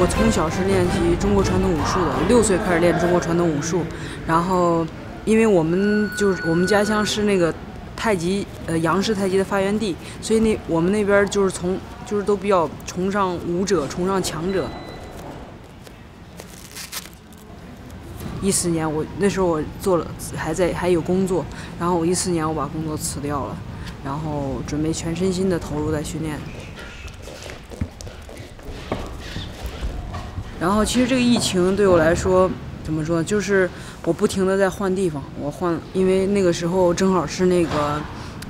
我从小是练习中国传统武术的，六岁开始练中国传统武术，然后因为我们就是我们家乡是那个太极呃杨氏太极的发源地，所以那我们那边就是从就是都比较崇尚武者，崇尚强者。一四年我那时候我做了还在还有工作，然后我一四年我把工作辞掉了，然后准备全身心的投入在训练。然后其实这个疫情对我来说怎么说，就是我不停的在换地方，我换，因为那个时候正好是那个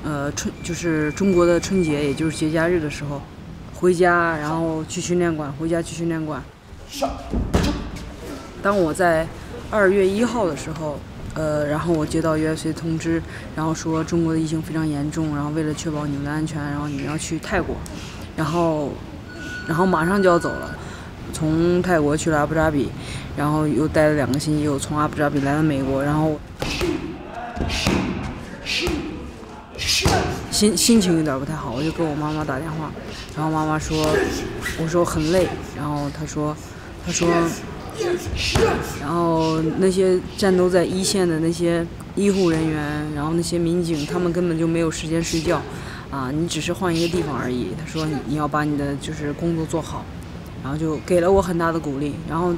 呃春就是中国的春节，也就是节假日的时候，回家然后去训练馆，回家去训练馆。上当我在二月一号的时候，呃，然后我接到 UFC 通知，然后说中国的疫情非常严重，然后为了确保你们的安全，然后你们要去泰国，然后，然后马上就要走了，从泰国去了阿布扎比，然后又待了两个星期，又从阿布扎比来了美国，然后心心情有点不太好，我就跟我妈妈打电话，然后妈妈说，我说很累，然后她说，她说。然后那些战斗在一线的那些医护人员，然后那些民警，他们根本就没有时间睡觉，啊，你只是换一个地方而已。他说你要把你的就是工作做好，然后就给了我很大的鼓励，然后，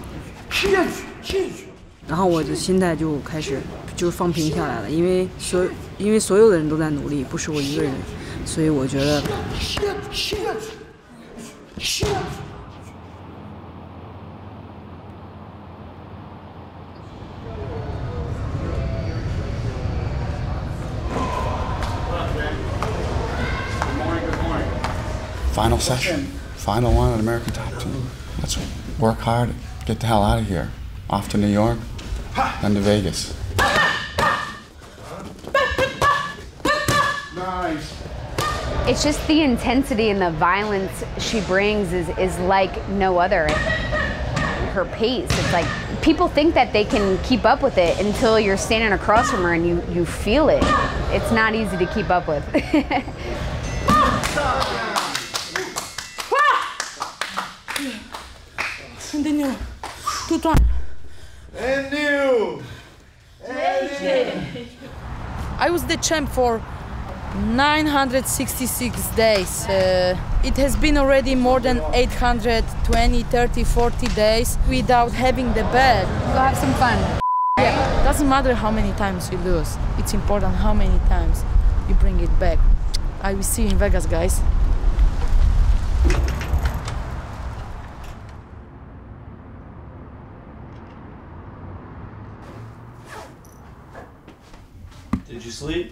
然后我的心态就开始就放平下来了，因为所因为所有的人都在努力，不是我一个人，所以我觉得。final session, final one at American Top Team. Let's work hard, get the hell out of here. Off to New York, then to Vegas. Nice. It's just the intensity and the violence she brings is, is like no other. Her pace, it's like people think that they can keep up with it until you're standing across from her and you, you feel it. It's not easy to keep up with. Continue. Two times. And new. I was the champ for 966 days. Uh, it has been already more than 820, 30, 40 days without having the belt. Go have some fun. Yeah. Doesn't matter how many times you lose. It's important how many times you bring it back. I will see you in Vegas, guys. You sleep?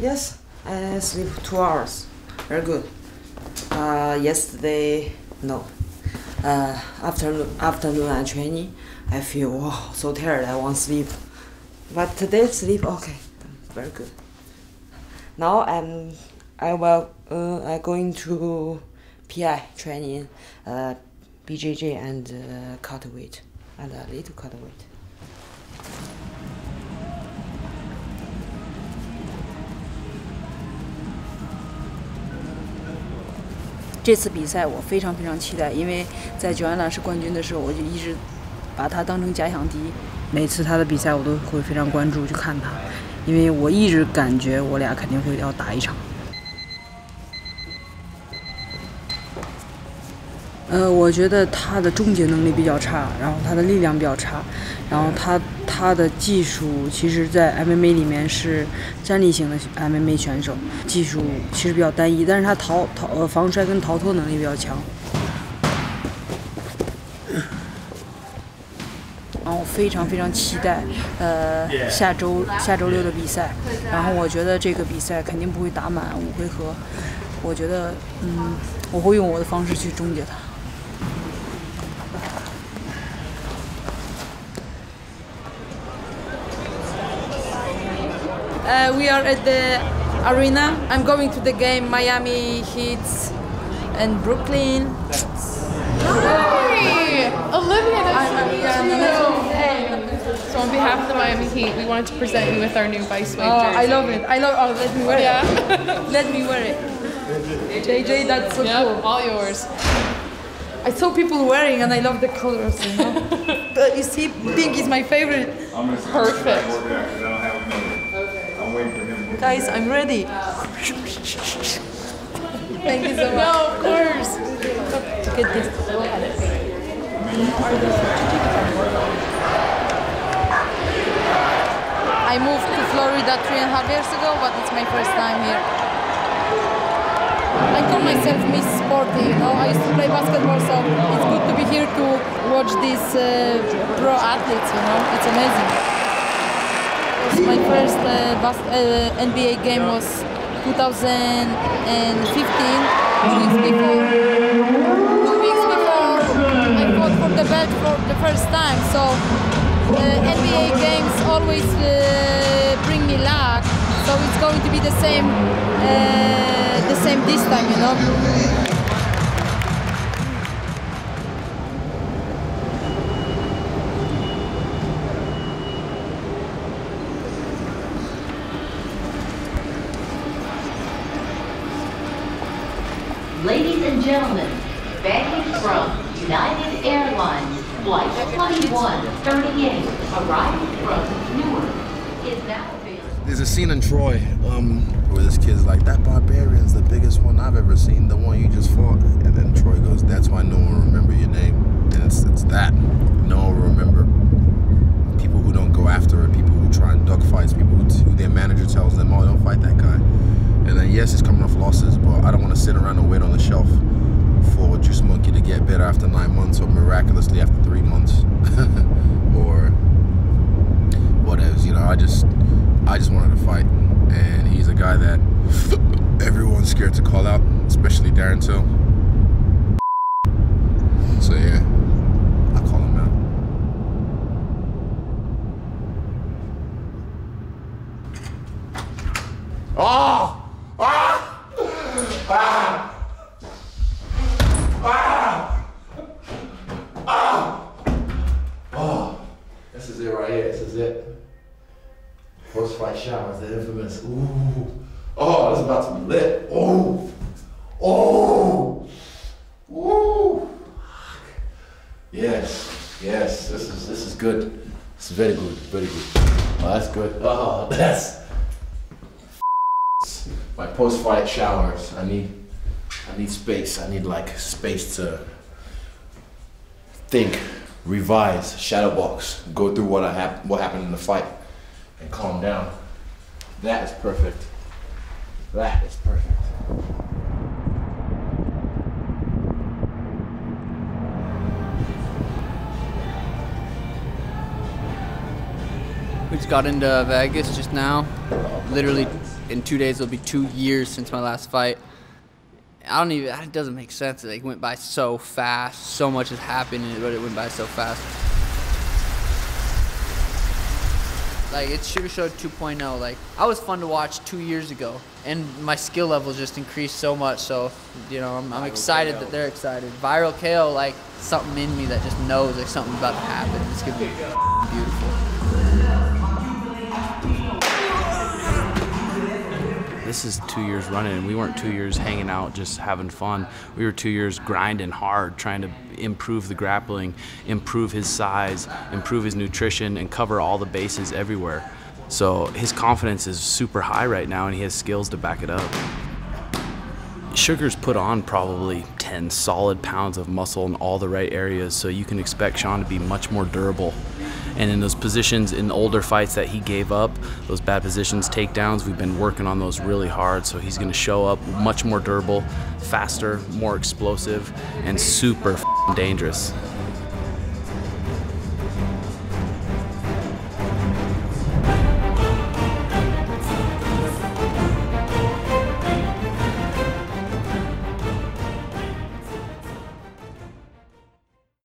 Yes, I sleep two hours. Very good. Uh, yesterday, no. Uh, afternoon, afternoon training, I feel so tired. I want sleep. But today sleep okay. Very good. Now I'm I will uh, I going to PI training, uh, BJJ and uh, cut weight and a little cut weight. 这次比赛我非常非常期待，因为在九安娜是冠军的时候，我就一直把他当成假想敌。每次他的比赛我都会非常关注去看他，因为我一直感觉我俩肯定会要打一场。呃，我觉得他的终结能力比较差，然后他的力量比较差，然后他他的技术其实，在 MMA 里面是站立型的 MMA 选手，技术其实比较单一，但是他逃逃呃防摔跟逃脱能力比较强。然后非常非常期待，呃，下周下周六的比赛，然后我觉得这个比赛肯定不会打满五回合，我觉得，嗯，我会用我的方式去终结他。Uh, we are at the arena. I'm going to the game Miami Heat and Brooklyn. Hi! Olivia, nice to meet you. So on behalf of the Miami Heat, we wanted to present you with our new Vice Wave Oh, jersey. I love it. I love. Oh, let me wear it. Yeah. it. let me wear it. JJ, that's so Yep, cool. all yours. I saw people wearing and I love the colors, you know. but you see, pink is my favorite. Perfect. Guys, I'm ready. Thank you so much. No, of course. Get this. I moved to Florida three and a half years ago, but it's my first time here. I call myself Miss Sporty, you know. I used to play basketball, so it's good to be here to watch these uh, pro athletes, you know. It's amazing. My first uh, bas- uh, NBA game was 2015, two weeks before. Two weeks before, I fought for the belt for the first time, so uh, NBA games always uh, bring me luck. So it's going to be the same, uh, the same this time, you know. Ladies and gentlemen, baggage from United Airlines Flight 2138 arriving from Newark is now. There's a scene in Troy um, where this kid's like, "That barbarian's the biggest one I've ever seen, the one you just fought." And then Troy goes, "That's why no one remember your name." And it's it's that no one will remember people who don't go after it, people who try and duck fights, people who, who their manager tells them, "Oh, don't fight that guy." And then yes, it's coming off losses, but I don't want to sit around and wait on the shelf for Juice Monkey to get better after nine months or miraculously after three months or whatever. You know, I just I just wanted to fight, and he's a guy that everyone's scared to call out, especially Darren Till. So yeah, I call him out. Oh! Infamous. Ooh. Oh, is about to be lit. Oh. Oh. Ooh. Yes. Yes. This is this is good. It's very good. Very good. Oh, that's good. Oh, that's my post fight showers. I need I need space. I need like space to think, revise, shadow box, go through what I hap- what happened in the fight, and calm down. That is perfect. That is perfect. We just got into Vegas just now. Literally, in two days, it'll be two years since my last fight. I don't even. It doesn't make sense. It like went by so fast. So much has happened, but it went by so fast. Like it's Sugar Show 2.0. Like I was fun to watch two years ago, and my skill level just increased so much. So you know, I'm, I'm excited that they're excited. Viral KO, like something in me that just knows like something's about to happen. It's gonna be beautiful. This is two years running and we weren't two years hanging out just having fun. We were two years grinding hard trying to improve the grappling improve his size improve his nutrition and cover all the bases everywhere. So his confidence is super high right now and he has skills to back it up. Sugar's put on probably 10 solid pounds of muscle in all the right areas, so you can expect Sean to be much more durable. And in those positions in older fights that he gave up, those bad positions, takedowns, we've been working on those really hard. So he's going to show up much more durable, faster, more explosive, and super dangerous.